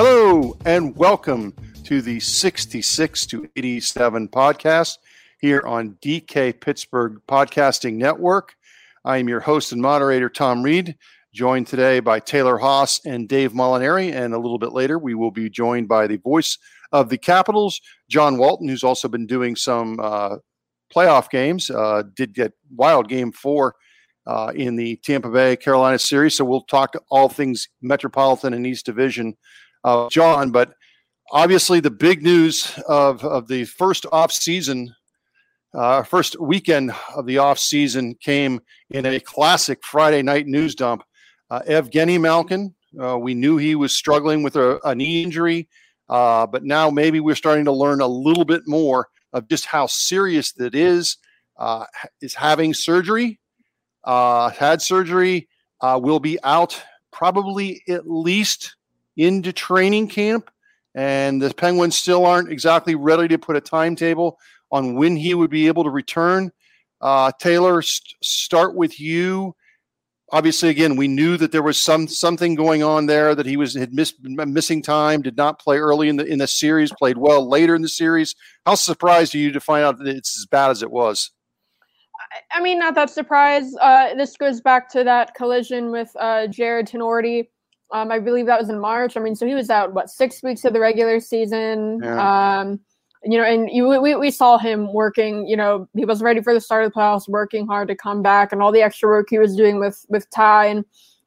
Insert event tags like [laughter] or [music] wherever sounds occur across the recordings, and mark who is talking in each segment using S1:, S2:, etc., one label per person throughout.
S1: Hello, and welcome to the 66 to 87 podcast here on DK Pittsburgh Podcasting Network. I am your host and moderator, Tom Reed, joined today by Taylor Haas and Dave Molinari. And a little bit later, we will be joined by the voice of the Capitals, John Walton, who's also been doing some uh, playoff games, uh, did get wild game four uh, in the Tampa Bay Carolina series. So we'll talk all things Metropolitan and East Division, uh, John. But obviously, the big news of, of the first off season, uh, first weekend of the off season came in a classic Friday night news dump. Uh, Evgeny Malkin, uh, we knew he was struggling with a, a knee injury, uh, but now maybe we're starting to learn a little bit more of just how serious that is. Is having surgery, uh, had surgery, uh, will be out probably at least into training camp. And the Penguins still aren't exactly ready to put a timetable on when he would be able to return. Uh, Taylor, st- start with you. Obviously, again, we knew that there was some something going on there that he was had missed missing time, did not play early in the in the series, played well later in the series. How surprised are you to find out that it's as bad as it was?
S2: I mean, not that surprised. Uh, this goes back to that collision with uh, Jarred Tinordi. Um, I believe that was in March. I mean, so he was out what six weeks of the regular season. Yeah. Um, you know, and you, we, we saw him working. You know, he was ready for the start of the playoffs, working hard to come back, and all the extra work he was doing with with Ty and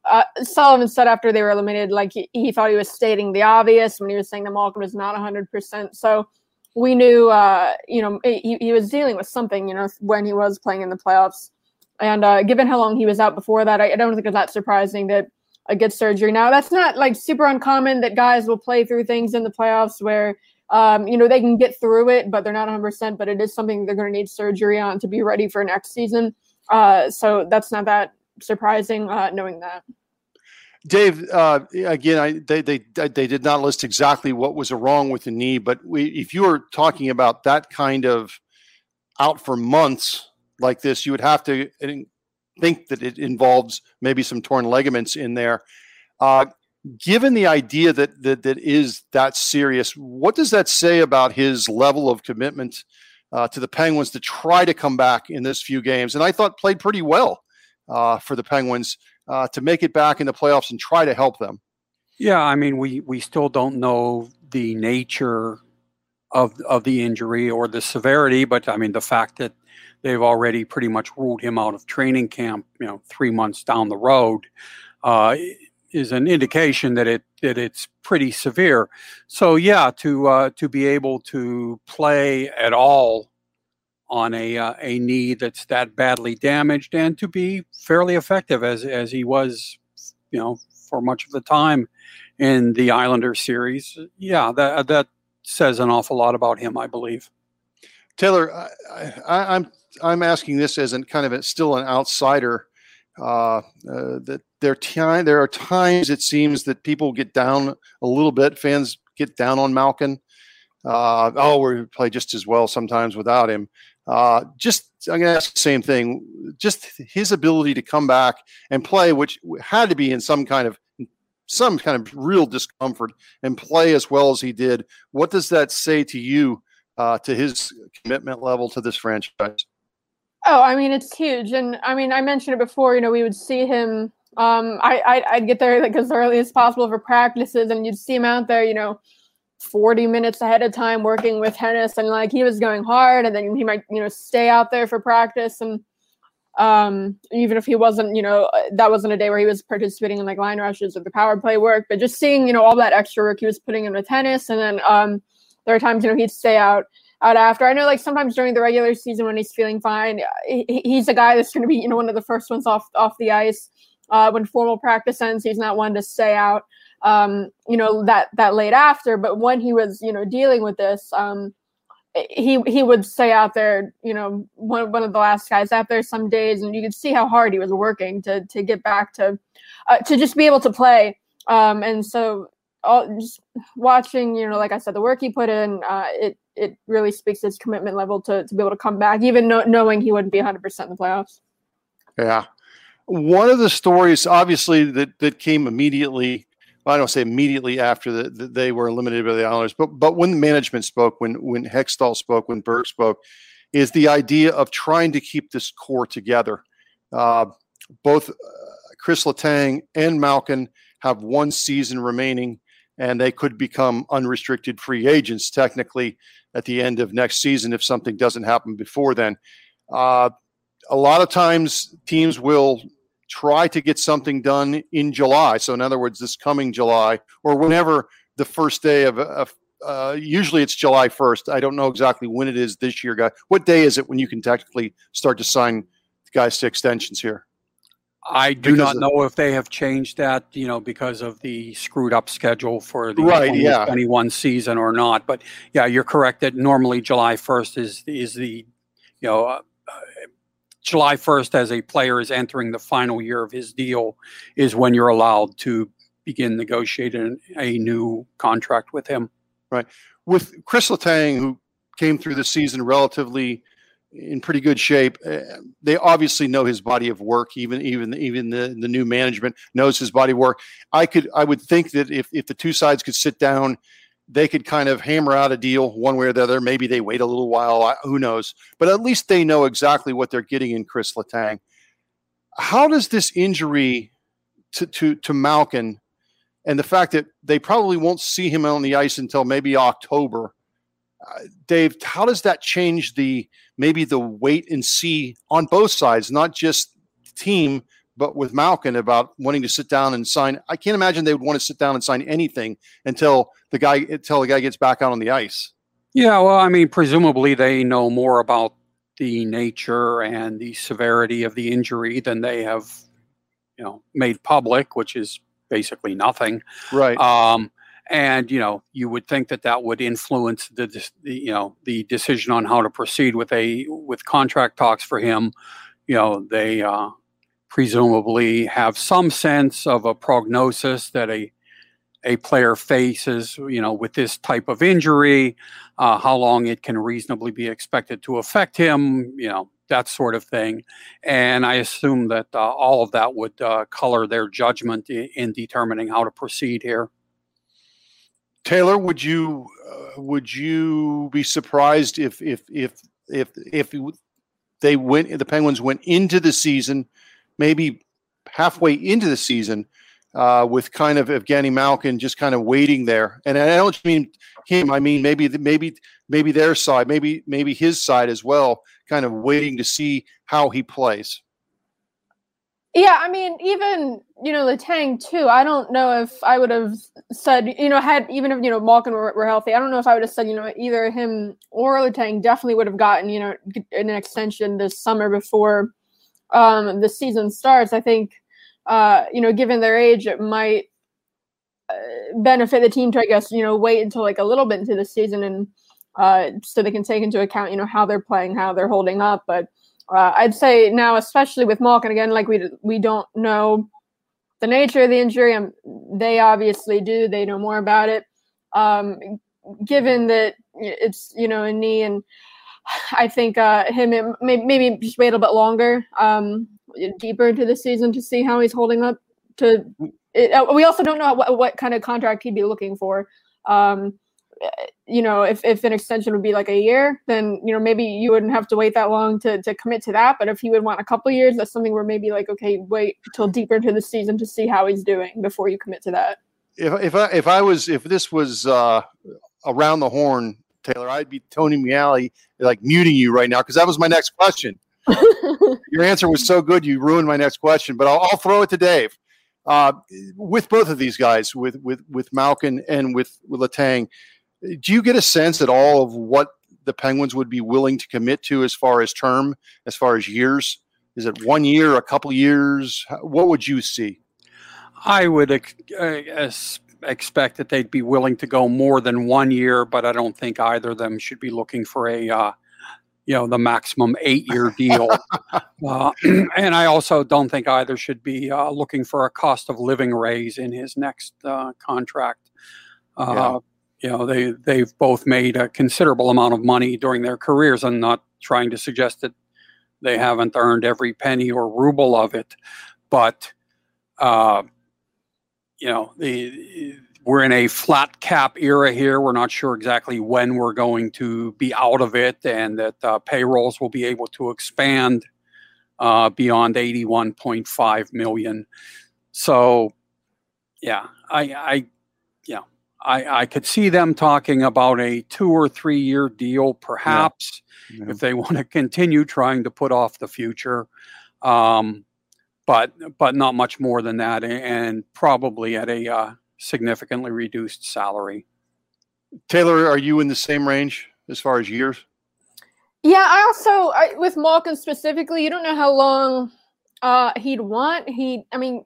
S2: uh, Sullivan said after they were eliminated, like he, he, thought he was stating the obvious when he was saying that Malkin was not 100%. So we knew, uh, you know, he, he was dealing with something, you know, when he was playing in the playoffs. And uh, given how long he was out before that, I, I don't think it's that surprising that a good surgery. Now, that's not like super uncommon that guys will play through things in the playoffs where, um, you know, they can get through it, but they're not 100%, but it is something they're going to need surgery on to be ready for next season. Uh, so that's not that surprising uh, knowing that.
S1: Dave, uh, again, I, they, they they did not list exactly what was wrong with the knee, but we, if you were talking about that kind of out for months like this, you would have to think that it involves maybe some torn ligaments in there. Uh, given the idea that, that that is that serious, what does that say about his level of commitment uh, to the Penguins to try to come back in this few games? And I thought played pretty well uh, for the Penguins uh, to make it back in the playoffs and try to help them.
S3: Yeah, I mean, we we still don't know the nature of of the injury or the severity, but I mean, the fact that they've already pretty much ruled him out of training camp, you know, three months down the road, uh, is an indication that it that it's pretty severe. So yeah, to uh, to be able to play at all on a uh, a knee that's that badly damaged and to be fairly effective as as he was, you know, for much of the time in the Islander series. Yeah, that that says an awful lot about him, I believe.
S1: Taylor, I, I, I'm I'm asking this as an kind of a, still an outsider. Uh, uh, that there time there are times it seems that people get down a little bit. Fans get down on Malkin. Uh, oh, we play just as well sometimes without him. Uh, just I'm going to ask the same thing. Just his ability to come back and play, which had to be in some kind of some kind of real discomfort, and play as well as he did. What does that say to you, uh, to his commitment level to this franchise?
S2: Oh, I mean, it's huge, and I mean, I mentioned it before. You know, we would see him. Um, I, I I'd get there like as early as possible for practices, and you'd see him out there. You know 40 minutes ahead of time working with Hennes and like he was going hard and then he might, you know, stay out there for practice and um even if he wasn't, you know, that wasn't a day where he was participating in like line rushes or the power play work, but just seeing, you know, all that extra work he was putting in with Hennes and then um there are times, you know, he'd stay out out after. I know like sometimes during the regular season when he's feeling fine, he, he's a guy that's going to be, you know, one of the first ones off off the ice. uh, when formal practice ends. He's not one to stay out, um, you know, that that late after. But when he was, you know, dealing with this, um, he he would stay out there, you know, one one of the last guys out there some days, and you could see how hard he was working to to get back to uh, to just be able to play. Um, and so, all, just watching, you know, like I said, the work he put in, uh, it it really speaks to his commitment level to to be able to come back, even no, knowing he wouldn't be 100 percent in the playoffs.
S1: Yeah, one of the stories, obviously, that that came immediately I don't say immediately after the, the, they were eliminated by the Islanders, but but when the management spoke, when when Hextall spoke, when Burke spoke, is the idea of trying to keep this core together. Uh, both uh, Chris Letang and Malkin have one season remaining, and they could become unrestricted free agents technically at the end of next season if something doesn't happen before then. Uh, a lot of times, teams will try to get something done in July. So, in other words, this coming July or whenever the first day of, of uh, usually it's July 1st. I don't know exactly when it is this year, guy. What day is it when you can technically start to sign guys to extensions here?
S3: I do because not know if they have changed that, you know, because of the screwed up schedule for the
S1: right,
S3: 2021 yeah. season or not. But yeah, you're correct that normally July 1st is is the, you know, uh, July 1st, as a player is entering the final year of his deal, is when you're allowed to begin negotiating a new contract with him.
S1: Right. With Chris Letang, who came through the season relatively in pretty good shape. Uh, they obviously know his body of work. Even even even the, the new management knows his body of work. I could I would think that if if the two sides could sit down they could kind of hammer out a deal one way or the other. Maybe they wait a little while, who knows? But at least they know exactly what they're getting in Chris Letang. How does this injury to, to, to Malkin and the fact that they probably won't see him on the ice until maybe October, uh, Dave, how does that change the maybe the wait and see on both sides, not just team, but with Malkin about wanting to sit down and sign. I can't imagine they would want to sit down and sign anything until the guy until the guy gets back out on the ice.
S3: Yeah, well, I mean, presumably they know more about the nature and the severity of the injury than they have, you know, made public, which is basically nothing.
S1: Right.
S3: Um, and you know, you would think that that would influence the, the you know the decision on how to proceed with a with contract talks for him. You know, they uh, presumably have some sense of a prognosis that a a player faces, you know, with this type of injury, uh, how long it can reasonably be expected to affect him, you know, that sort of thing. And I assume that uh, all of that would uh, color their judgment in, in, determining how to proceed here.
S1: Taylor, would you uh, would you be surprised if if if if if they went the Penguins went into the season maybe halfway into the season uh, with kind of Evgeny Malkin just kind of waiting there. And I don't mean him. I mean maybe maybe maybe their side, maybe maybe his side as well, kind of waiting to see how he plays.
S2: Yeah, I mean, even you know Letang too. I don't know if I would have said you know had even if you know Malkin were, were healthy. I don't know if I would have said you know either him or Letang definitely would have gotten you know an extension this summer before um, the season starts, I think, uh, you know, given their age, it might uh, benefit the team to, I guess, you know, wait until like a little bit into the season and uh, so they can take into account, you know, how they're playing, how they're holding up. But uh, I'd say now, especially with Malkin, again, like we we don't know the nature of the injury. Um, they obviously do. They know more about it. Um, given that it's you know a knee and I think uh, him maybe, just wait a bit longer, um, deeper into the season to see how he's holding up. To it, uh, we also don't know what, what kind of contract he'd be looking for. Um, you know, if, if an extension would be like a year, then you know maybe you wouldn't have to wait that long to, to commit to that. But if he would want a couple years, that's something where maybe like okay, wait till deeper into the season to see how he's doing before you commit to that.
S1: If if I if I was if this was uh, around the horn Taylor, I'd be Tony Reali like muting you right now because that was my next question. [laughs] Your answer was so good, you ruined my next question. But I'll, I'll throw it to Dave. Uh, with both of these guys, with with with Malkin and with with Letang, do you get a sense at all of what the Penguins would be willing to commit to as far as term, as far as years Is it one year, a couple years? What would you see?
S3: I would uh, expect that they'd be willing to go more than one year, but I don't think either of them should be looking for a, uh, you know, the maximum eight-year [laughs] deal. uh, [clears throat] and I also don't think either should be uh, looking for a cost of living raise in his next uh, contract. Uh, yeah. You know, they they've both made a considerable amount of money during their careers. I'm not trying to suggest that they haven't earned every penny or ruble of it, but uh, you know, the, we're in a flat cap era here. We're not sure exactly when we're going to be out of it, and that uh, payrolls will be able to expand uh, beyond 81.5 million. So, yeah, I, I, yeah, I, I could see them talking about a two or three year deal, perhaps, yeah. Yeah. if they want to continue trying to put off the future. Um, but but not much more than that, and probably at a uh, significantly reduced salary.
S1: Taylor, are you in the same range as far as years?
S2: Yeah, I also I, with Malkin specifically, you don't know how long uh, he'd want. He, I mean,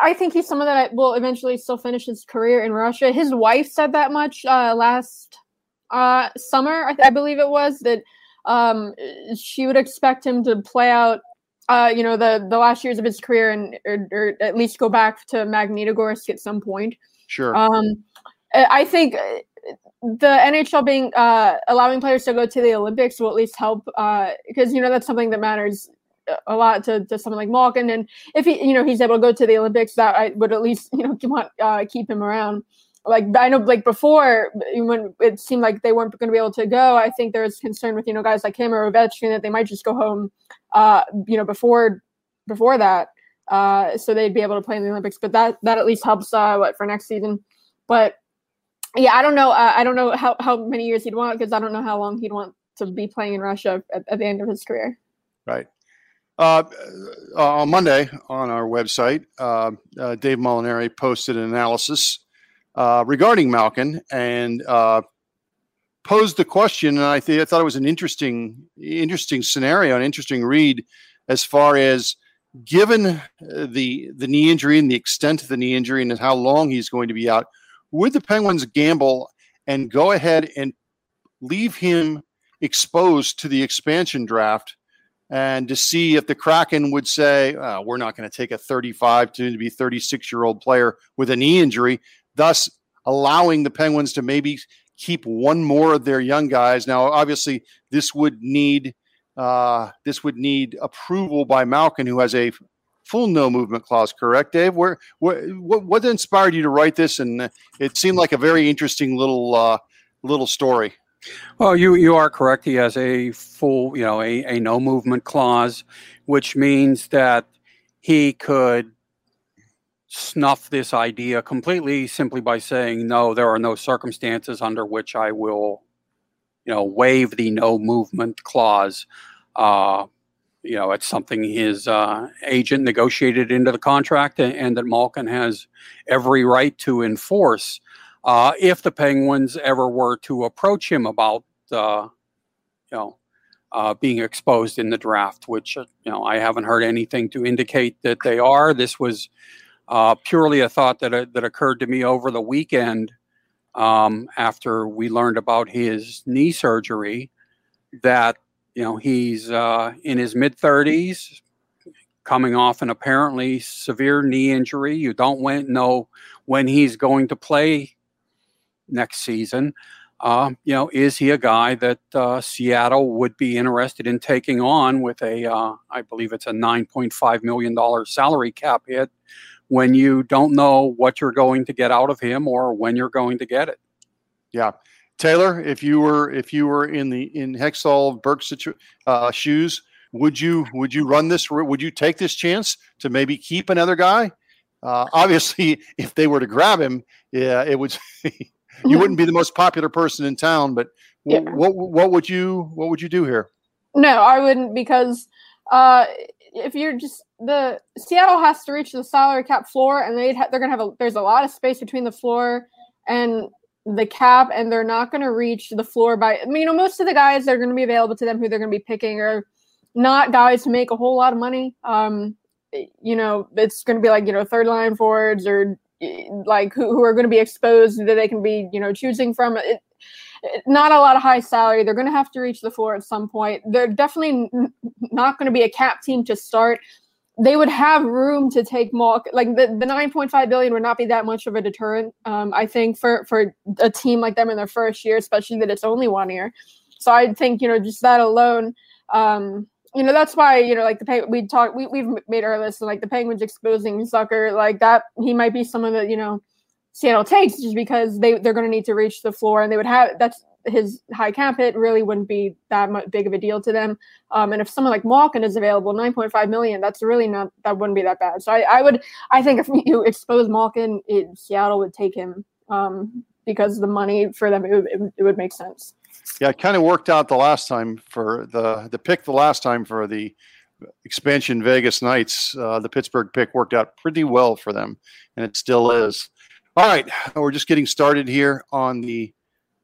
S2: I think he's someone that will eventually still finish his career in Russia. His wife said that much uh, last uh, summer, I, I, believe it was, that um, she would expect him to play out uh, you know, the the last years of his career and or, or at least go back to Magnitogorsk at some point.
S1: Sure.
S2: Um, I think uh, the NHL being uh, allowing players to go to the Olympics will at least help because uh, you know that's something that matters a lot to, to someone like Malkin. And if he, you know, he's able to go to the Olympics, that I would at least, [laughs] you know, want uh, keep him around. Like I know, like before, when it seemed like they weren't going to be able to go, I think there was concern with you know guys like him or Ovechkin that they might just go home uh, you know, before before that, uh, so they'd be able to play in the Olympics. But that that at least helps uh, what for next season. But yeah, I don't know. Uh, I don't know how how many years he'd want because I don't know how long he'd want to be playing in Russia at, at the end of his career.
S1: Right. Uh, uh, on Monday on our website, uh, uh, Dave Molinari posted an analysis uh, regarding Malkin and uh, posed the question, and I, th- I thought it was an interesting, interesting scenario, an interesting read, as far as given uh, the the knee injury and the extent of the knee injury and how long he's going to be out, would the Penguins gamble and go ahead and leave him exposed to the expansion draft and to see if the Kraken would say, oh, we're not going to take a 35 to be 36 year old player with a knee injury, thus allowing the Penguins to maybe keep one more of their young guys. Now, obviously, this would need uh, this would need approval by Malkin, who has a full no movement clause. Correct, Dave? Where, where what, what inspired you to write this? And it seemed like a very interesting little uh, little story.
S3: Well, you you are correct. He has a full, you know, a, a no movement clause, which means that he could snuff this idea completely simply by saying no there are no circumstances under which i will you know waive the no movement clause uh, you know it's something his uh, agent negotiated into the contract and, and, that malkin has every right to enforce uh, if the penguins ever were to approach him about uh, you know uh, being exposed in the draft which uh, you know i haven't heard anything to indicate that they are. This was uh, purely a thought that, uh, that occurred to me over the weekend um, after we learned about his knee surgery that you know he's uh, in his mid 30s coming off an apparently severe knee injury. You don't know when he's going to play next season. Uh, you know is he a guy that uh, seattle would be interested in taking on with a uh, I believe it's a 9.5 million dollar salary cap hit when you don't know what you're going to get out of him or when you're going to get it.
S1: Yeah. Taylor, if you were if you were in the in Hextall Burke situ- uh, shoes, would you would you run this? Would you take this chance to maybe keep another guy? Uh, obviously, [laughs] if they were to grab him, yeah, it would. [laughs] you wouldn't be the most popular person in town, but yeah. what what would you what would you do here?
S2: No, I wouldn't because uh, if you're just the Seattle has to reach the salary cap floor, and they ha- they're gonna have a there's a lot of space between the floor and the cap, and they're not gonna reach the floor by. I mean, you know, most of the guys that are gonna be available to them, who they're gonna be picking, are not guys who make a whole lot of money. Um, you know, it's to be like you know third line forwards or like who, who are going to be exposed that they can be you know choosing from. It, not a lot of high salary. They're going to have to reach the floor at some point. They're definitely not going to be a cap team to start. They would have room to take more. Like the, the 9.5 billion would not be that much of a deterrent. Um, I think for for a team like them in their first year, especially that it's only one year. So I think you know just that alone. Um, you know that's why you know like the we talk we we've made our list and like the Penguins exposing Zucker like that he might be some of the you know Seattle takes just because they they're going to need to reach the floor and they would have that's his high cap hit really wouldn't be that much big of a deal to them. Um, and if someone like Malkin is available, 9.5 million, that's really not that wouldn't be that bad. So I, I would I think if [laughs] you expose Malkin, it, Seattle would take him um, because the money for them it would, it, it would make sense.
S1: Yeah, it kind of worked out the last time for the the pick the last time for the expansion Vegas Knights. Uh, the Pittsburgh pick worked out pretty well for them, and it still is. All right, we're just getting started here on the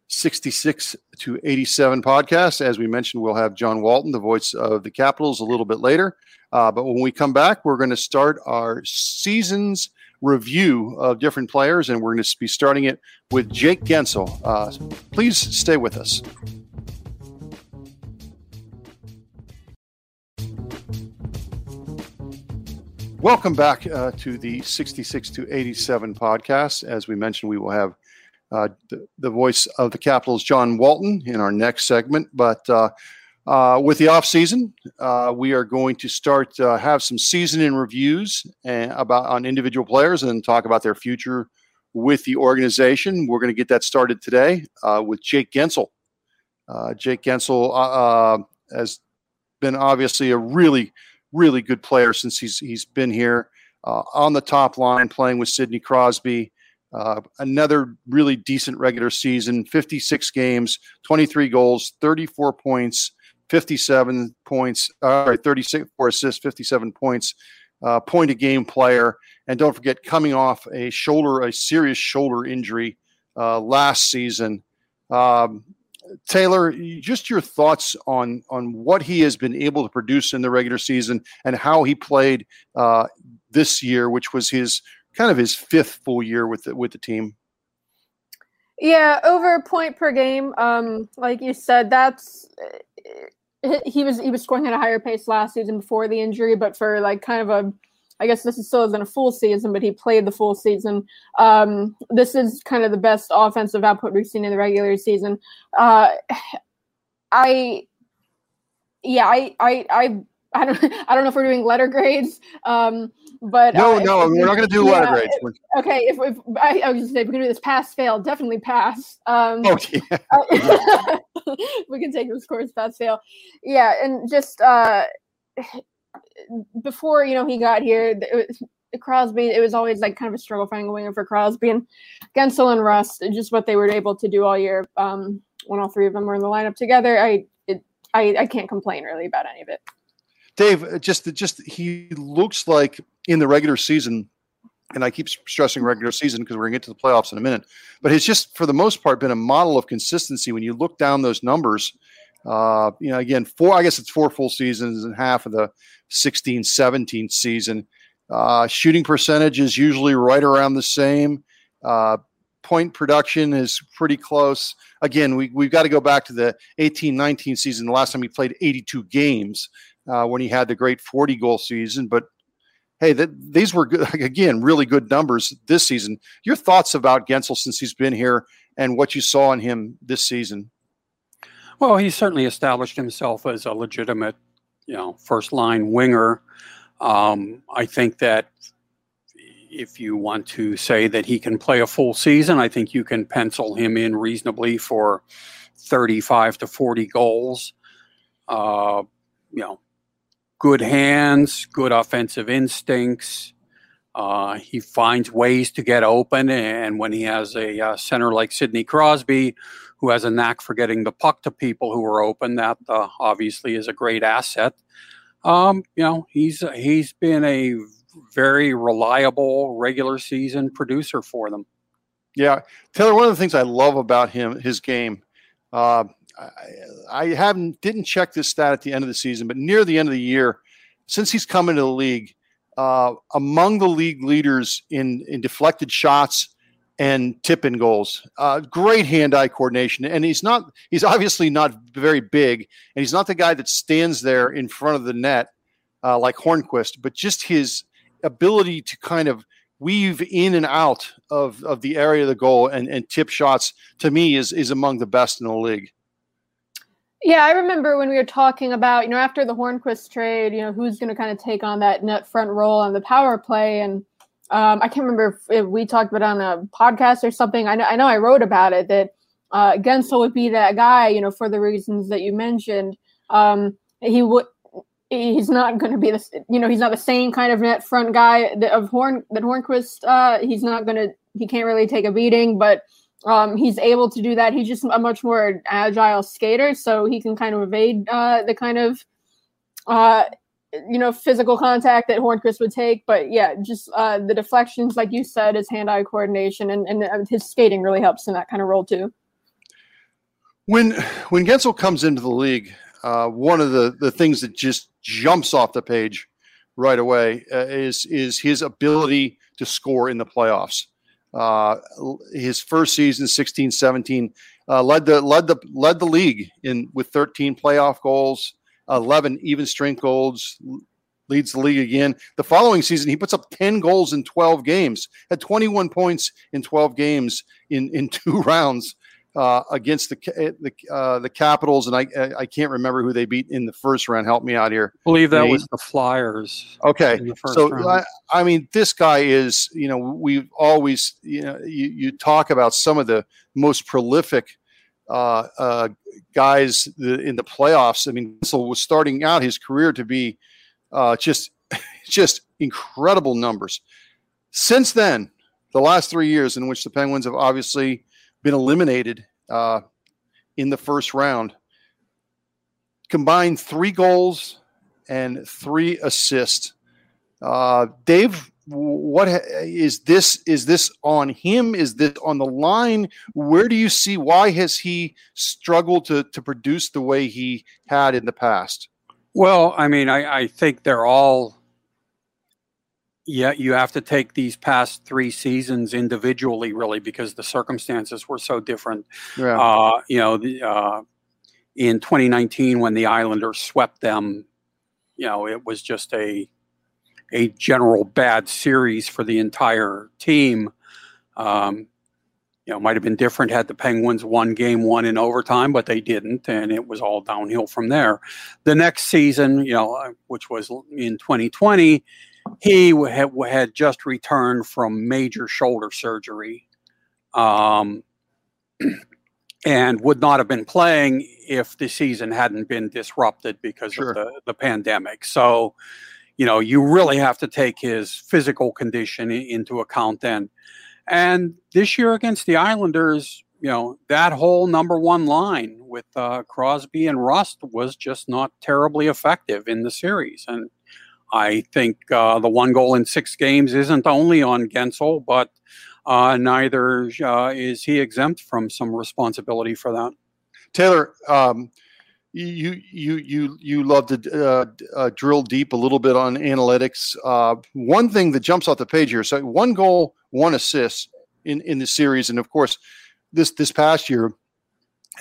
S1: 66 to 87 podcast. As we mentioned, we'll have John Walton, the voice of the Capitals, a little bit later. Uh, but when we come back, we're going to start our season's review of different players, and we're going to be starting it with Jake Guentzel. Uh, please stay with us. Welcome back uh, to the 66 to 87 podcast. As we mentioned, we will have uh, the, the, voice of the Capitals, John Walton, in our next segment. But uh, uh with the off season, uh, we are going to start uh, have some season in reviews and about on individual players and talk about their future with the organization. We're going to get that started today with Jake Guentzel. Jake Guentzel has been obviously a really really good player since he's he's been here uh, on the top line, playing with Sidney Crosby. Uh, another really decent regular season 56 games 23 goals 34 points 57 points uh, 36 four assists 57 points uh, point a game player and don't forget coming off a shoulder a serious shoulder injury uh, last season um, Taylor, just your thoughts on on what he has been able to produce in the regular season and how he played uh, this year, which was his kind of his fifth full year with the, with the team.
S2: Yeah, over a point per game. Um, like you said, that's eh, he was he was scoring at a higher pace last season before the injury, but for like kind of a I guess this is still isn't a full season, but he played the full season. Um, this is kind of the best offensive output we've seen in the regular season. Uh, I, yeah, I, I, I, I don't, [laughs] I don't know if we're doing letter grades, um, but
S1: no, uh, no, we're not going to do letter grades.
S2: okay, if, if I, I was going to say we're going to do this pass fail, definitely pass. Um,
S1: oh yeah, uh, [laughs]
S2: we can take this course pass fail. Yeah, and just uh, before you know he got here, it was, Crosby, it was always like kind of a struggle finding a winger for Crosby and Guentzel and Rust, just what they were able to do all year. Um, when all three of them were in the lineup together, I it, I, I can't complain really about any of it.
S1: Dave, uh, just just he looks like in the regular season, and I keep stressing regular season because we're gonna get to the playoffs in a minute. But it's just for the most part been a model of consistency when you look down those numbers. Uh, you know, again, four, I guess it's four full seasons and half of the 16 17 season. Uh, shooting percentage is usually right around the same. Uh, point production is pretty close. Again, we, we've got to go back to the 18 19 season, the last time he played 82 games uh, when he had the great 40 goal season. But hey, these were, good, [laughs] again, really good numbers this season. Your thoughts about Guentzel since he's been here and what you saw in him this season?
S3: Well, he certainly established himself as a legitimate, you know, first line winger. Um, I think that if you want to say that he can play a full season, I think you can pencil him in reasonably for 35 to 40 goals. Uh, you know, good hands, good offensive instincts. Uh, he finds ways to get open, and when he has a uh, center like Sidney Crosby, who has a knack for getting the puck to people who are open. That uh, obviously is a great asset. Um, you know, he's he's been a very reliable regular season producer for them.
S1: Yeah, Taylor. One of the things I love about him, his game, uh, I, I haven't didn't check this stat at the end of the season, but near the end of the year, since he's come into the league, uh, among the league leaders in in deflected shots and tip in goals. Uh, great hand-eye coordination, and he's not. He's obviously not very big, and he's not the guy that stands there in front of the net uh, like Hornqvist, but just his ability to kind of weave in and out of, of the area of the goal and, and tip shots to me is is among the best in the league.
S2: Yeah, I remember when we were talking about, you know, after the Hornqvist trade, you know, who's going to kind of take on that net front role on the power play. And um, I can't remember if, if, we talked about it on a podcast or something. I know I, know I wrote about it that uh, Guentzel would be that guy, you know, for the reasons that you mentioned. Um, he would he's not going to be this you know he's not the same kind of net front guy that, of horn that hornqvist uh he's not going to he can't really take a beating but um he's able to do that. He's just a much more agile skater so he can kind of evade uh the kind of uh you know physical contact that hornqvist would take. But yeah just uh the deflections like you said his hand-eye coordination and, and uh, his skating really helps in that kind of role too.
S1: When when Guentzel comes into the league uh, one of the the things that just jumps off the page right away uh, is is his ability to score in the playoffs. Uh, his first season, 16, 17, uh, led the led the led the league in with 13 playoff goals, 11 even strength goals, leads the league again. The following season, he puts up 10 goals in 12 games, had 21 points in 12 games in in [laughs] two rounds uh, against the the uh, the Capitals, and I I can't remember who they beat in the first round. Help me out here.
S3: I believe that was the Flyers.
S1: Okay, so I, I, mean, this guy is you know we've always you know you, you talk about some of the most prolific uh, uh, guys in the playoffs. I mean, Guentzel was starting out his career to be uh, just [laughs] just incredible numbers. Since then, the last three years in which the Penguins have obviously been eliminated uh, in the first round. Combined three goals and three assists. Uh, Dave, what is this? Is this on him? Is this on the line? Where do you see? Why has he struggled to to produce the way he had in the past?
S3: Well, I mean, I, I think they're all yeah, you have to take these past three seasons individually, really, because the circumstances were so different. Yeah. Uh, you know, the, uh, in 2019, when the Islanders swept them, you know, it was just a a general bad series for the entire team. Um, you know, might have been different had the Penguins won game one in overtime, but they didn't, and it was all downhill from there. The next season, you know, uh, which was in 2020 he had, had just returned from major shoulder surgery um, [clears throat] and would not have been playing if the season hadn't been disrupted because sure. of the, the pandemic. So, you know, you really have to take his physical condition into account then. And this year against the Islanders, you know, that whole number one line with uh, Crosby and Rust was just not terribly effective in the series. And I think uh, the one goal in six games isn't only on Guentzel, but uh, neither uh, is he exempt from some responsibility for that.
S1: Taylor, um, you you you you love to uh, uh, drill deep a little bit on analytics. Uh, one thing that jumps off the page here: so one goal, one assist in in the series, and of course, this this past year,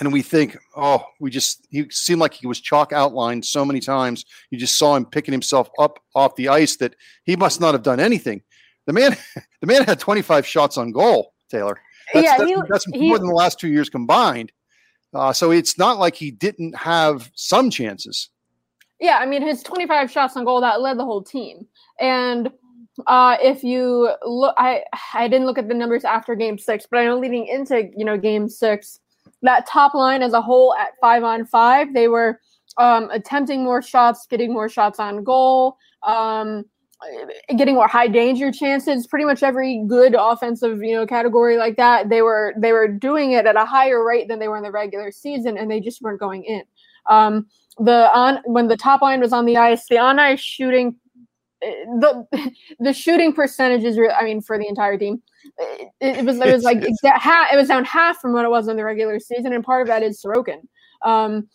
S1: and we think, oh, we just he seemed like he was chalk outlined so many times. You just saw him picking himself up off the ice that he must not have done anything. The man, [laughs] the man had 25 shots on goal. Taylor, that's, yeah, that's, he, that's more he, than the last two years combined. Uh, so it's not like he didn't have some chances.
S2: Yeah, I mean his 25 shots on goal that led the whole team, and uh, if you look, I I didn't look at the numbers after Game Six, but I know leading into you know Game Six that top line as a whole at five on five, they were um, attempting more shots, getting more shots on goal, um, getting more high danger chances. Pretty much every good offensive you know category like that, they were they were doing it at a higher rate than they were in the regular season, and they just weren't going in. Um, the on when the top line was on the ice, the on ice shooting the [laughs] the shooting percentage is I mean for the entire team it, it was it was like half it was down half from what it was in the regular season and part of that is Sorokin. Um,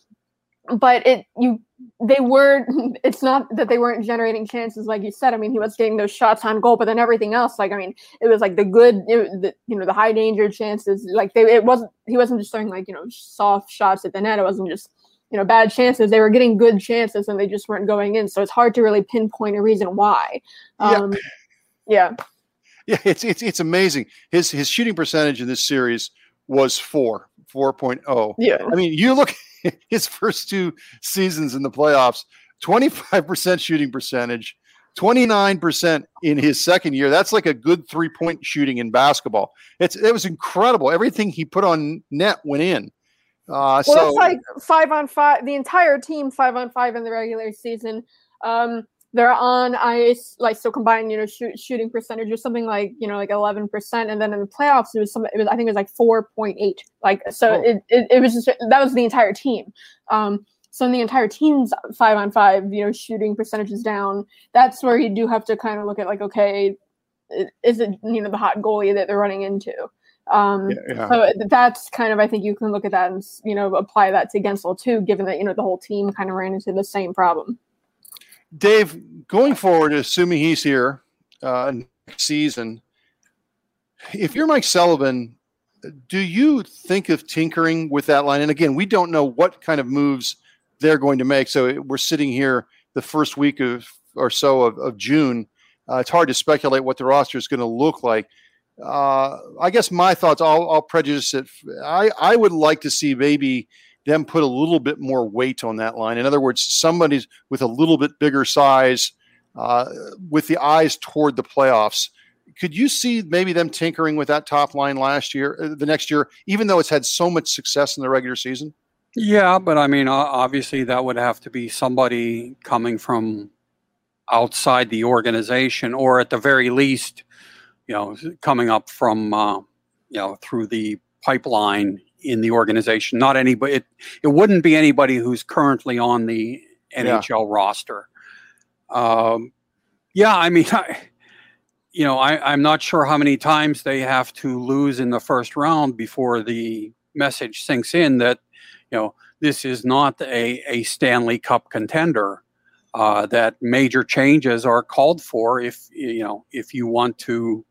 S2: but it you they were [laughs] it's not that they weren't generating chances like you said. I mean he was getting those shots on goal but then everything else like i mean it was like the good it, the, you know the high danger chances like they it wasn't he wasn't just throwing like you know soft shots at the net. It wasn't just you know bad chances. They were getting good chances and they just weren't going in. So it's hard to really pinpoint a reason why. Um yeah.
S1: Yeah, yeah it's it's it's amazing. His his shooting percentage in this series was 4 4.0
S2: yeah.
S1: I mean you look [laughs] his first two seasons in the playoffs 25% shooting percentage 29% in his second year. That's like a good three point shooting in basketball. It's it was incredible. Everything he put on net went in uh,
S2: well,
S1: so
S2: it's like five on five. The entire team five on five in the regular season. Um, they're on ice, like so combined, you know, shoot, shooting percentage or something like you know, like eleven percent, and then in the playoffs it was some, it was I think it was like four point eight. Like so,
S1: Oh.
S2: it, it it was just that was the entire team. Um, so in the entire team's five on five, you know, shooting percentages down. That's where you do have to kind of look at like, okay, is it you know the hot goalie that they're running into? Um,
S1: yeah, yeah.
S2: so that's kind of I think you can look at that and you know apply that to Guentzel too, given that you know the whole team kind of ran into the same problem.
S1: Dave, going forward, assuming he's here uh, next season, if you're Mike Sullivan, do you think of tinkering with that line? And again, we don't know what kind of moves they're going to make. So we're sitting here the first week of or so of, of June. Uh, it's hard to speculate what the roster is going to look like. Uh, I guess my thoughts, I'll, I'll prejudice it. I, I would like to see maybe them put a little bit more weight on that line. In other words, somebody's with a little bit bigger size, uh, with the eyes toward the playoffs. Could you see maybe them tinkering with that top line last year, uh, the next year, even though it's had so much success in the regular season?
S3: Yeah, but I mean, obviously, that would have to be somebody coming from outside the organization, or at the very least, you know, coming up from, uh, you know, through the pipeline in the organization. Not anybody. It, it wouldn't be anybody who's currently on the
S1: Yeah.
S3: NHL roster. Um, yeah, I mean, [laughs] I, you know, I, I'm not sure how many times they have to lose in the first round before the message sinks in that you know this is not a, a Stanley Cup contender. Uh, that major changes are called for if you know if you want to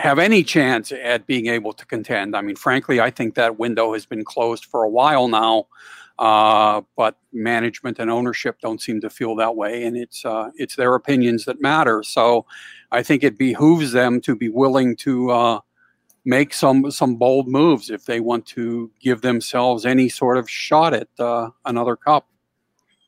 S3: have any chance at being able to contend. I mean, frankly, I think that window has been closed for a while now, uh, but management and ownership don't seem to feel that way, and it's uh, it's their opinions that matter. So, I think it behooves them to be willing to uh, make some some bold moves if they want to give themselves any sort of shot at uh, another cup.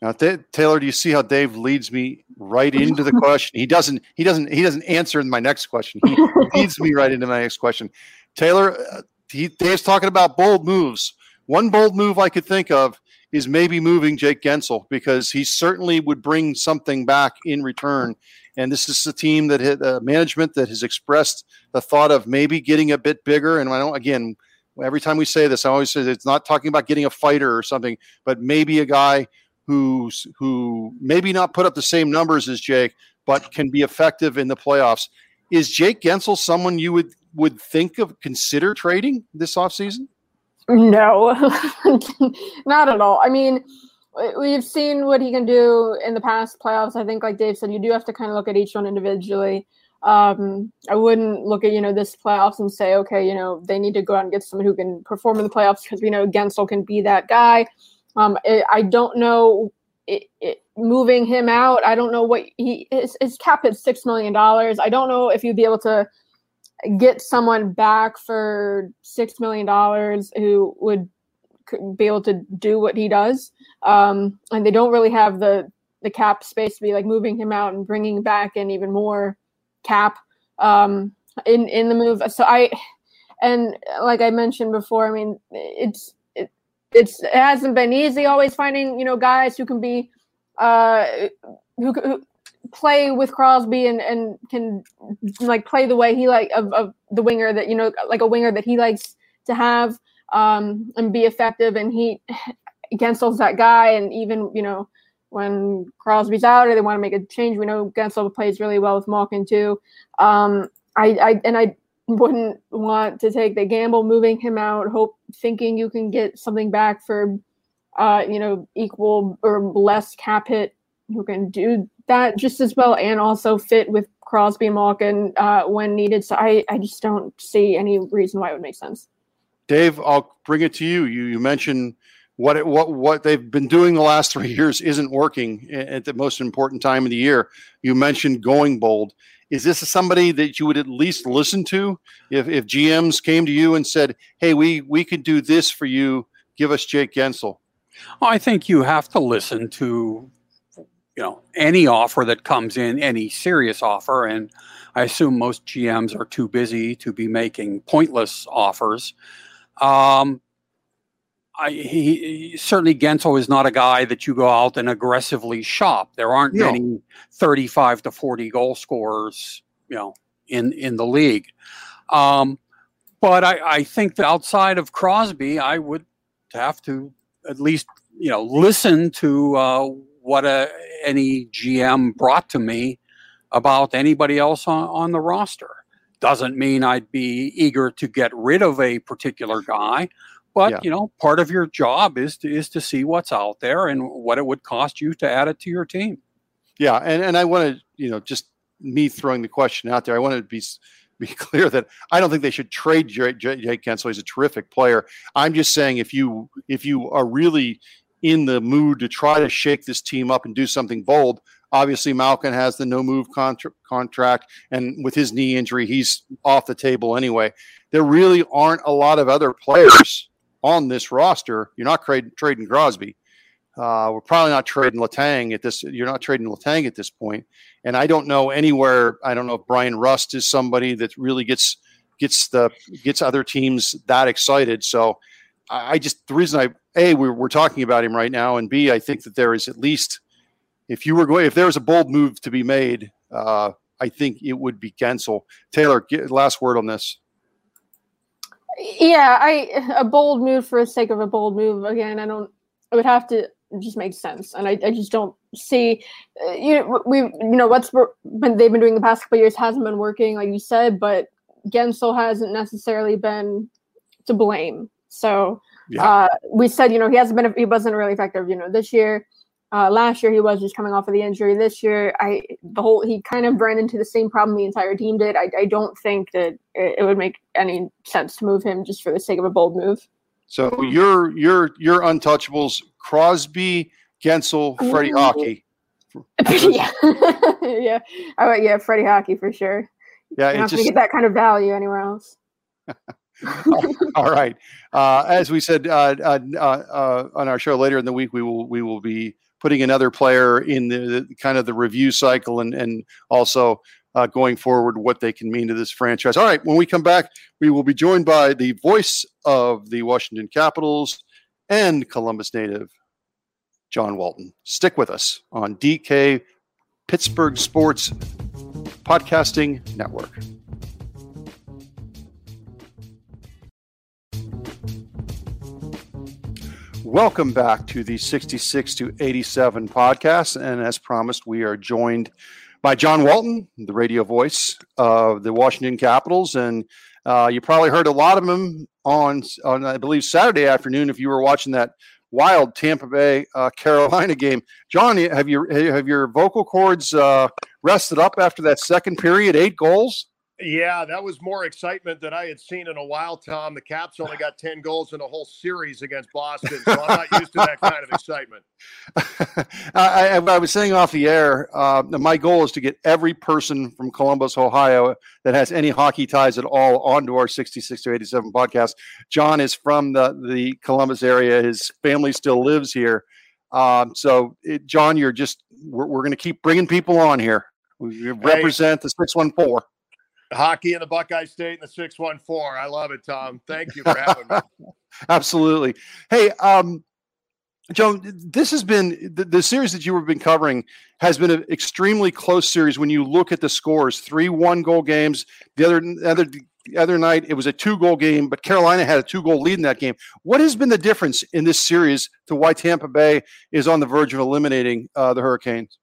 S1: Now, Ta- Taylor, do you see how Dave leads me right into the question? He doesn't. He doesn't. He doesn't answer my next question. He [laughs] leads me right into my next question. Taylor, uh, he, Dave's talking about bold moves. One bold move I could think of is maybe moving Jake Guentzel because he certainly would bring something back in return. And this is a team that had uh, management that has expressed the thought of maybe getting a bit bigger. And I don't. Again, every time we say this, I always say it's not talking about getting a fighter or something, but maybe a guy who's who maybe not put up the same numbers as Jake, but can be effective in the playoffs. Is Jake Guentzel someone you would would think of consider trading this offseason?
S2: No, [laughs] not at all. I mean, we- we've seen what he can do in the past playoffs. I think, like Dave said, you do have to kind of look at each one individually. Um, I wouldn't look at you know this playoffs and say, okay, you know they need to go out and get someone who can perform in the playoffs because we know Guentzel can be that guy. Um, I I don't know it, it, moving him out. I don't know what he his, his cap is six million dollars. I don't know if you'd be able to get someone back for six million dollars who would be able to do what he does. Um, and they don't really have the the cap space to be like moving him out and bringing back in even more cap um, in in the move. So I and like I mentioned before, I mean it's it, it's it hasn't been easy always finding you know guys who can be uh who, who play with Crosby and and can like play the way he like of, of the winger that you know like a winger that he likes to have um and be effective and he [sighs] Guentzel's that guy. And even you know when Crosby's out or they want to make a change we know Guentzel plays really well with Malkin too. Um I, I and I wouldn't want to take the gamble moving him out, hope thinking you can get something back for uh, you know, equal or less cap hit who can do that just as well and also fit with Crosby Malkin uh, when needed. So I, I just don't see any reason why it would make sense.
S1: Dave, I'll bring it to you. You, you mentioned what it, what what they've been doing the last three [laughs] years isn't working at the most important time of the year. You mentioned going bold. Is this somebody that you would at least listen to if, if GMs came to you and said, "Hey, we we could do this for you. Give us Jake Guentzel.
S3: Well, I think you have to listen to you know any offer that comes in, any serious offer, and I assume most GMs are too busy to be making pointless offers. Um, I, he, he, certainly Guentzel is not a guy that you go out and aggressively shop. There aren't no. many 35 to 40 goal scorers, you know, in in the league. Um, but I, I think that outside of Crosby, I would have to at least you know listen to uh, what a, any GM brought to me about anybody else on, on the roster. Doesn't mean I'd be eager to get rid of a particular guy, but yeah. you know, part of your job is to is to see what's out there and what it would cost you to add it to your team.
S1: Yeah, and and I want to you know just me throwing the question out there. I want to be [laughs] be clear that I don't think they should trade Jake, Jake. He's a terrific player. I'm just saying if you if you are really in the mood to try to shake this team up and do something bold, obviously Malkin has the no move contra- contract, and with his knee injury, he's off the table anyway. There really aren't a lot of other players on this roster. You're not trading, trading Crosby. Uh, we're probably not trading Letang at this. You're not trading Letang at this point. and I don't know anywhere. I don't know if Bryan Rust is somebody that really gets gets the gets other teams that excited. So I, I just the reason I a we're, we're talking about him right now, and b I think that there is at least if you were going if there was a bold move to be made, uh, I think it would be Guentzel. Taylor, get, last word on this.
S2: Yeah, I a bold move for the sake of a bold move. Again, I don't. It would have to just make sense, and I, I just don't see. Uh, you know, we you know what's been they've been doing the past couple years hasn't been working, like you said, but Guentzel hasn't necessarily been to blame. So yeah. uh, we said, you know, he hasn't been he wasn't really effective. You know, this year uh, last year he was just coming off of the injury. This year, I the whole he kind of ran into the same problem the entire team did. I, I don't think that it, it, would make any sense to move him just for the sake of a bold move.
S1: So your your your untouchables: Crosby, Guentzel, Freddie Hockey. [laughs]
S2: yeah, [laughs] yeah, oh, yeah, Freddie Hockey for sure. Yeah, You're not just... get that kind of value anywhere else. [laughs]
S1: All right. Uh, as we said uh, uh, uh, on our show later in the week, we will we will be putting another player in the, the kind of the review cycle and and also uh, going forward what they can mean to this franchise. All right, when we come back, we will be joined by the voice of the Washington Capitals and Columbus native John Walton. Stick with us on DK Pittsburgh Sports Podcasting Network. Welcome back to the 66 to 87 podcast. And as promised, we are joined by John Walton, the radio voice of the Washington Capitals. And uh, you probably heard a lot of him on, on, I believe, Saturday afternoon if you were watching that wild Tampa Bay uh, [laughs] Carolina game. John, have, you, have your vocal cords uh, rested up after that second period, eight goals?
S4: Yeah, that was more excitement than I had seen in a while, Tom. The Caps only got 10 goals in a whole series against Boston, so I'm not used to that kind of excitement. [laughs]
S1: I, I, I, was saying off the air, uh, my goal is to get every person from Columbus, Ohio that has any hockey ties at all onto our 66 to 87 podcast. John is from the, the Columbus area, his family still lives here. Um, so, it, John, you're just, we're, we're going to keep bringing people on here. We represent hey. the 614
S4: hockey in the Buckeye State and the 614. I love it, Tom. Thank you for having me. [laughs]
S1: Absolutely. Hey, um, Joe, this has been the, the, series that you have been covering has been an extremely close series when you look at the scores. Three one goal games. The other other the other night it was a two goal game, but Carolina had a two goal lead in that game. What has been the difference in this series to why Tampa Bay is on the verge of eliminating uh, the Hurricanes?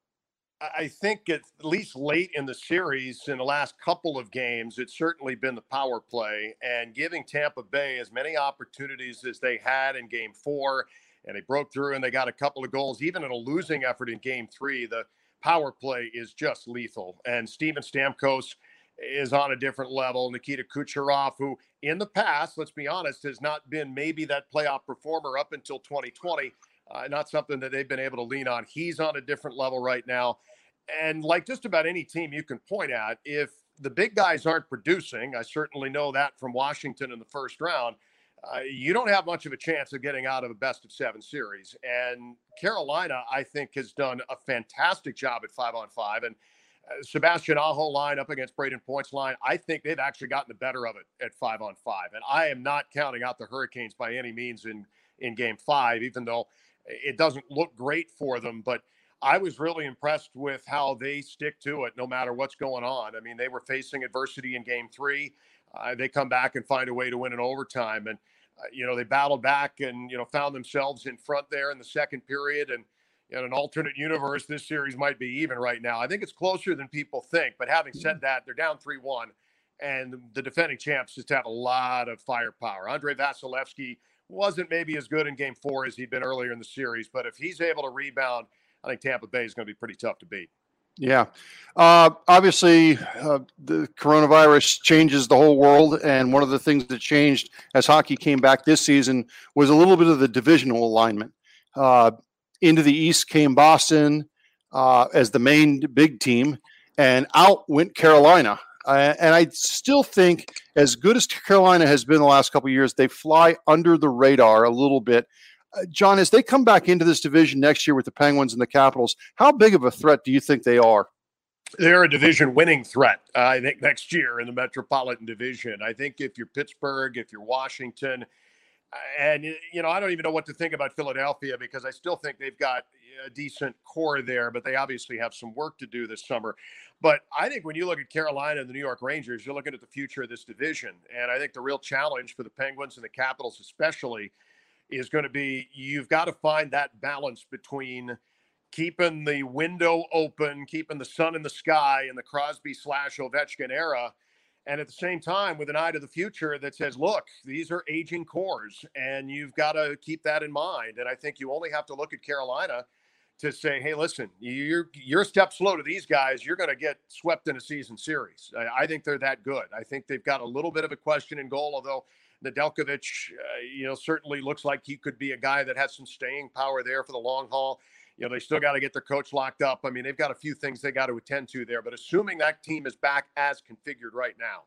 S4: I think at least late in the series, in the last couple of games, it's certainly been the power play and giving Tampa Bay as many opportunities as they had in game four. And they broke through and they got a couple of goals, even in a losing effort in game three. The power play is just lethal. And Steven Stamkos is on a different level. Nikita Kucherov, who in the past, let's be honest, has not been maybe that playoff performer up until 2020. Uh, not something that they've been able to lean on. He's on a different level right now. And like just about any team you can point at, if the big guys aren't producing, I certainly know that from Washington in the first round, uh, you don't have much of a chance of getting out of a best of seven series. And Carolina, I think, has done a fantastic job at five on five. And uh, Sebastian Aho line up against Brayden Point's line, I think they've actually gotten the better of it at five on five. And I am not counting out the Hurricanes by any means in in game five, even though it doesn't look great for them. But I was really impressed with how they stick to it no matter what's going on. I mean, they were facing adversity in game three. Uh, they come back and find a way to win in overtime. And, uh, you know, they battled back and, you know, found themselves in front there in the second period. And in an alternate universe, this series might be even right now. I think it's closer than people think. But having said mm-hmm. that, they're down 3 1. And the defending champs just have a lot of firepower. Andrei Vasilevskiy wasn't maybe as good in game four as he'd been earlier in the series. But if he's able to rebound, I think Tampa Bay is going to be pretty tough to beat.
S1: Yeah. Uh, obviously, uh, the coronavirus changes the whole world. And one of the things that changed as hockey came back this season was a little bit of the divisional alignment. Uh, into the East came Boston uh, as the main big team, and out went Carolina. Uh, and I still think, as good as Carolina has been the last couple years, they fly under the radar a little bit. Uh, John, as they come back into this division next year with the Penguins and the Capitals, how big of a threat do you think they are?
S4: They're a division winning threat, uh, I think, next year in the Metropolitan Division. I think if you're Pittsburgh, if you're Washington, uh, and, you know, I don't even know what to think about Philadelphia because I still think they've got a decent core there, but they obviously have some work to do this summer. But I think when you look at Carolina and the New York Rangers, you're looking at the future of this division. And I think the real challenge for the Penguins and the Capitals, especially, is going to be you've got to find that balance between keeping the window open, keeping the sun in the sky in the Crosby slash Ovechkin era, and at the same time with an eye to the future that says, look, these are aging cores, and you've got to keep that in mind. And I think you only have to look at Carolina to say, hey, listen, you're you're a step slow to these guys. You're going to get swept in a season series. I, I think they're that good. I think they've got a little bit of a question in goal, although Nedeljkovic, uh, you know, certainly looks like he could be a guy that has some staying power there for the long haul. You know, they still got to get their coach locked up. I mean, they've got a few things they got to attend to there. But assuming that team is back as configured right now,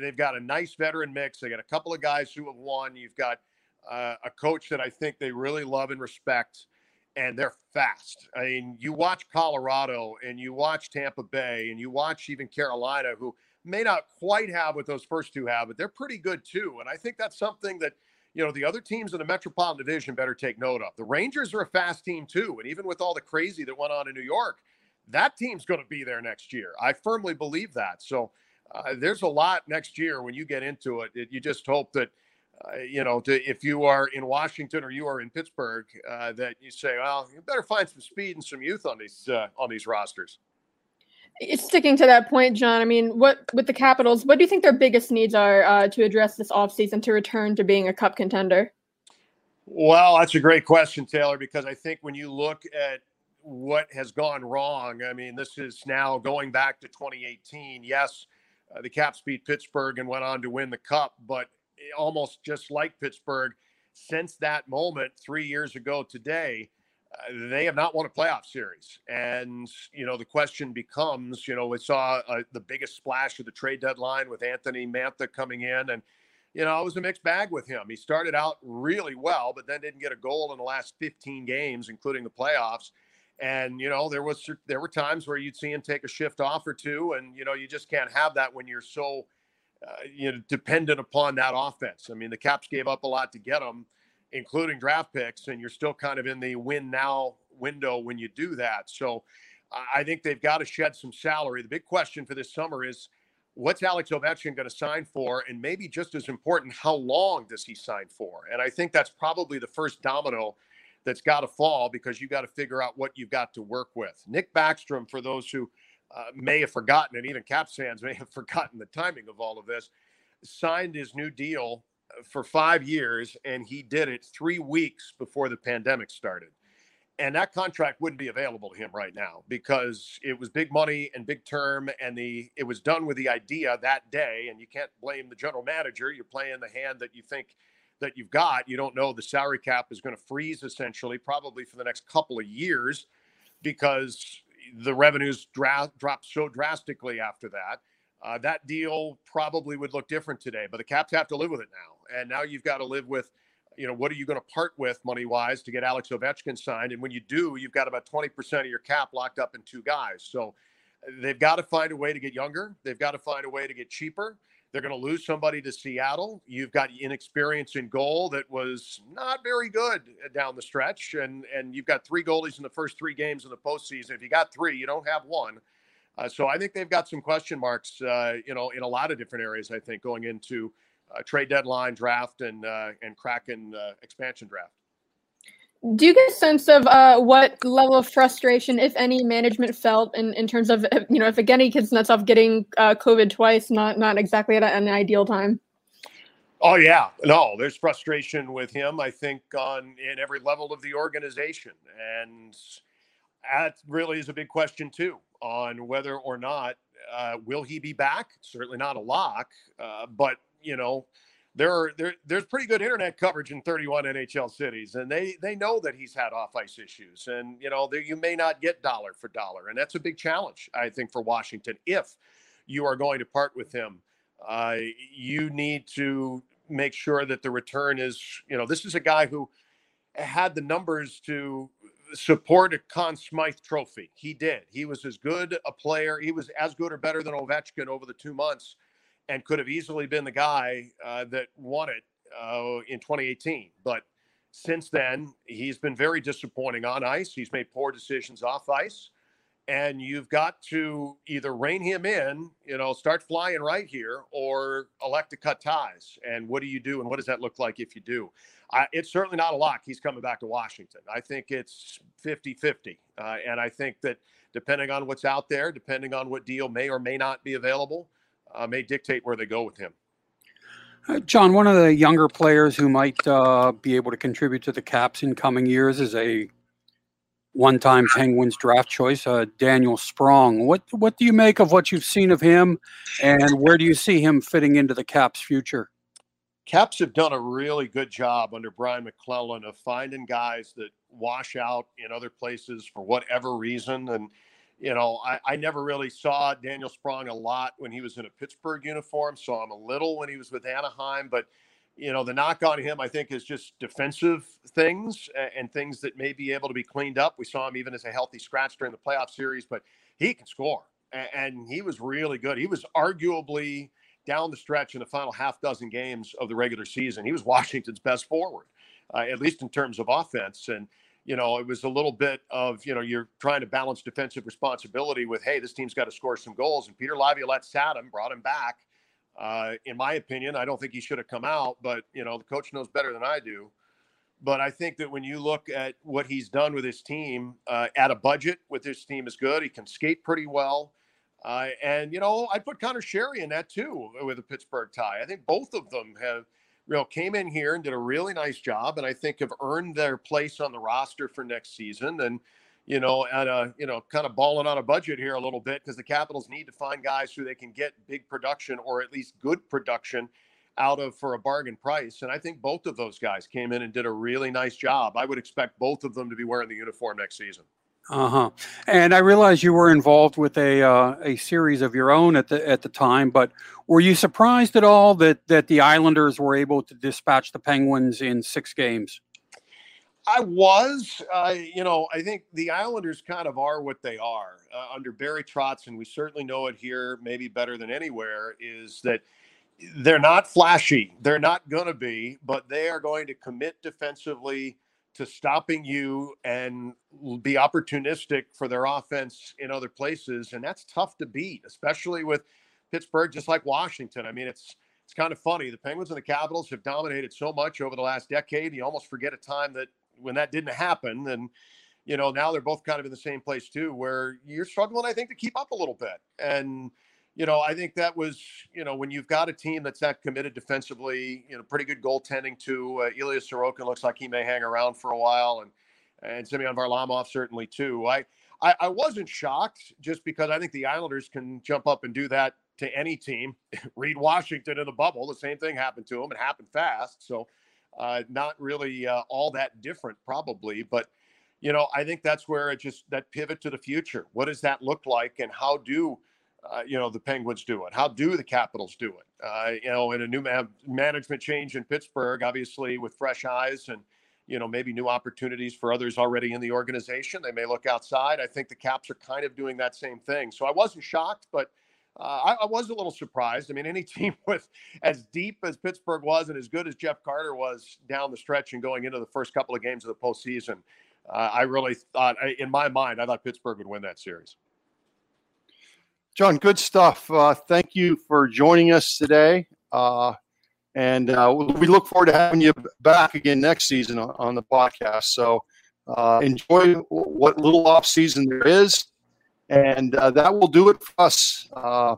S4: they've got a nice veteran mix. They got a couple of guys who have won. You've got uh, a coach that I think they really love and respect, and they're fast. I mean, you watch Colorado and you watch Tampa Bay and you watch even Carolina, who may not quite have what those first two have, but they're pretty good too. And I think that's something that, you know, the other teams in the Metropolitan Division better take note of. The Rangers are a fast team too. And even with all the crazy that went on in New York, that team's going to be there next year. I firmly believe that. So uh, there's a lot next year when you get into it. it you just hope that. Uh, you know, to, if you are in Washington or you are in Pittsburgh, uh, that you say, well, you better find some speed and some youth on these uh, on these rosters
S2: sticking to that point, John, I mean, what with the Capitals, what do you think their biggest needs are uh, to address this offseason to return to being a cup contender?
S4: Well, that's a great question, Taylor, because I think when you look at what has gone wrong, I mean, this is now going back to 2018. Yes, uh, the Caps beat Pittsburgh and went on to win the cup, but almost just like Pittsburgh, since that moment three years ago today, uh, they have not won a playoff series. And, you know, the question becomes, you know, we saw uh, the biggest splash of the trade deadline with Anthony Mantha coming in. And, you know, it was a mixed bag with him. He started out really well, but then didn't get a goal in the last 15 games, including the playoffs. And, you know, there was there were times where you'd see him take a shift off or two. And, you know, you just can't have that when you're so, uh, you know, dependent upon that offense. I mean, the Caps gave up a lot to get him including draft picks, and you're still kind of in the win now window when you do that. So I think they've got to shed some salary. The big question for this summer is what's Alex Ovechkin going to sign for? And maybe just as important, how long does he sign for? And I think that's probably the first domino that's got to fall because you've got to figure out what you've got to work with. Nick Backstrom, for those who uh, may have forgotten, and even Caps fans may have [laughs] forgotten the timing of all of this, signed his new deal uh, for five years, and he did it three weeks before the pandemic started. And that contract wouldn't be available to him right now because it was big money and big term, and the it was done with the idea that day. And you can't blame the general manager. You're playing the hand that you think that you've got. You don't know the salary cap is going to freeze essentially, probably for the next couple of years, because the revenues dra- dropped so drastically after that. Uh, that deal probably would look different today, but the Caps have to live with it now. And now you've got to live with, you know, what are you going to part with money wise to get Alex Ovechkin signed? And when you do, you've got about 20% of your cap locked up in two guys. So they've got to find a way to get younger. They've got to find a way to get cheaper. They're going to lose somebody to Seattle. You've got inexperience in goal that was not very good down the stretch, and and you've got three goalies in the first three games of the postseason. If you got three, you don't have one. Uh, so I think they've got some question marks, uh, you know, in a lot of different areas. I think going into uh, trade deadline, draft, and uh, and Kraken uh, expansion draft.
S2: Do you get a sense of uh, what level of frustration, if any, management felt in, in terms of you know if Evgeny Kuznetsov getting uh, COVID twice, not not exactly at an ideal time?
S4: Oh yeah, no, there's frustration with him. I think on in every level of the organization, and that really is a big question too on whether or not uh, will he be back. Certainly not a lock, uh, but you know there are there, there's pretty good internet coverage in 31 NHL cities, and they they know that he's had off ice issues, and you know you may not get dollar for dollar, and that's a big challenge I think for Washington if you are going to part with him. Uh, you need to make sure that the return is you know this is a guy who had the numbers to support a Conn Smythe trophy. He did. He was as good a player. He was as good or better than Ovechkin over the two months and could have easily been the guy uh, that won it uh, in 2018. But since then, he's been very disappointing on ice. He's made poor decisions off ice. And you've got to either rein him in, you know, start flying right here, or elect to cut ties. And what do you do? And what does that look like if you do? I, it's certainly not a lock. He's coming back to Washington. I think it's 50 50. Uh, and I think that depending on what's out there, depending on what deal may or may not be available, uh, may dictate where they go with him.
S3: Uh, John, one of the younger players who might uh, be able to contribute to the Caps in coming years is a one-time Penguins draft choice, uh, Daniel Sprong. What what do you make of what you've seen of him, and where do you see him fitting into the Caps' future?
S4: Caps have done a really good job under Brian MacLellan of finding guys that wash out in other places for whatever reason, and you know, I, I never really saw Daniel Sprong a lot when he was in a Pittsburgh uniform. Saw him a little when he was with Anaheim, but you know, the knock on him, I think, is just defensive things and things that may be able to be cleaned up. We saw him even as a healthy scratch during the playoff series, but he can score, and he was really good. He was arguably down the stretch in the final half dozen games of the regular season. He was [laughs] Washington's best forward, uh, at least in terms of offense, and you know, it was a little bit of, you know, you're trying to balance defensive responsibility with, hey, this team's got to score some goals. And Peter Laviolette sat him, brought him back. Uh, in my opinion, I don't think he should have come out, but, you know, the coach knows better than I do. But I think that when you look at what he's done with his team uh, at a budget with his team is good. He can skate pretty well. Uh, and, you know, I put Connor Sheary in that too with a Pittsburgh tie. I think both of them have – you know, came in here and did a really nice job, and I think have earned their place on the roster for next season. And you know, at a you know, kind of balling on a budget here a little bit because the Capitals need to find guys who they can get big production or at least good production out of for a bargain price. And I think both of those guys came in and did a really nice job. I would expect both of them to be wearing the uniform next season.
S3: Uh huh. And I realize you were involved with a uh, a series of your own at the at the time, but were you surprised at all that that the Islanders were able to dispatch the Penguins in six games?
S4: I was, uh, you know, I think the Islanders kind of are what they are uh, under Barry Trotz, and we certainly know it here, maybe better than anywhere. Is that they're not flashy, they're not going to be, but they are going to commit defensively to stopping you and be opportunistic for their offense in other places. And that's tough to beat, especially with Pittsburgh, just like Washington. I mean, it's it's kind of funny. The Penguins and the Capitals have dominated so much over the last decade. You almost forget a time that when that didn't happen, And, you know now they're both kind of in the same place too, where you're struggling, I think, to keep up a little bit. And you know, I think that was, you know, when you've got a team that's that committed defensively, you know, pretty good goaltending too. Uh, Ilya Sorokin looks like he may hang around for a while, and and Semyon Varlamov certainly too. I, I I wasn't shocked just because I think the Islanders can jump up and do that to any team. [laughs] Read Washington in the bubble, the same thing happened to them. It happened fast, so uh, not really uh, all that different probably, but you know, I think that's where it just that pivot to the future. What does that look like, and how do uh, you know the Penguins do it? How do the Capitals do it? Uh, you know, in a new ma- management change in Pittsburgh, obviously with fresh eyes and you know maybe new opportunities for others already in the organization. They may look outside. I think the Caps are kind of doing that same thing. So I wasn't shocked, but uh, I, I, was a little surprised. I mean, any [laughs] team with as deep as Pittsburgh was and as good as Jeff Carter was down the stretch and going into the first couple of games of the postseason, uh, I really thought, in my mind, I thought Pittsburgh would win that series.
S1: John, good stuff. Uh, thank you for joining us today. Uh, and uh, we look forward to having you back again next season on, on the podcast. So uh, enjoy what little off season there is. And uh, that will do it for us uh,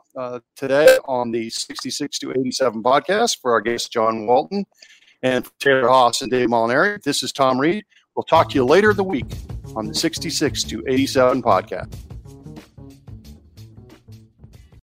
S1: today on the 66 to 87 podcast for our guest, John Walton, and Taylor Haase and Dave Molinari. This is Tom Reed. We'll talk to you later in the week on the 66 to 87 podcast.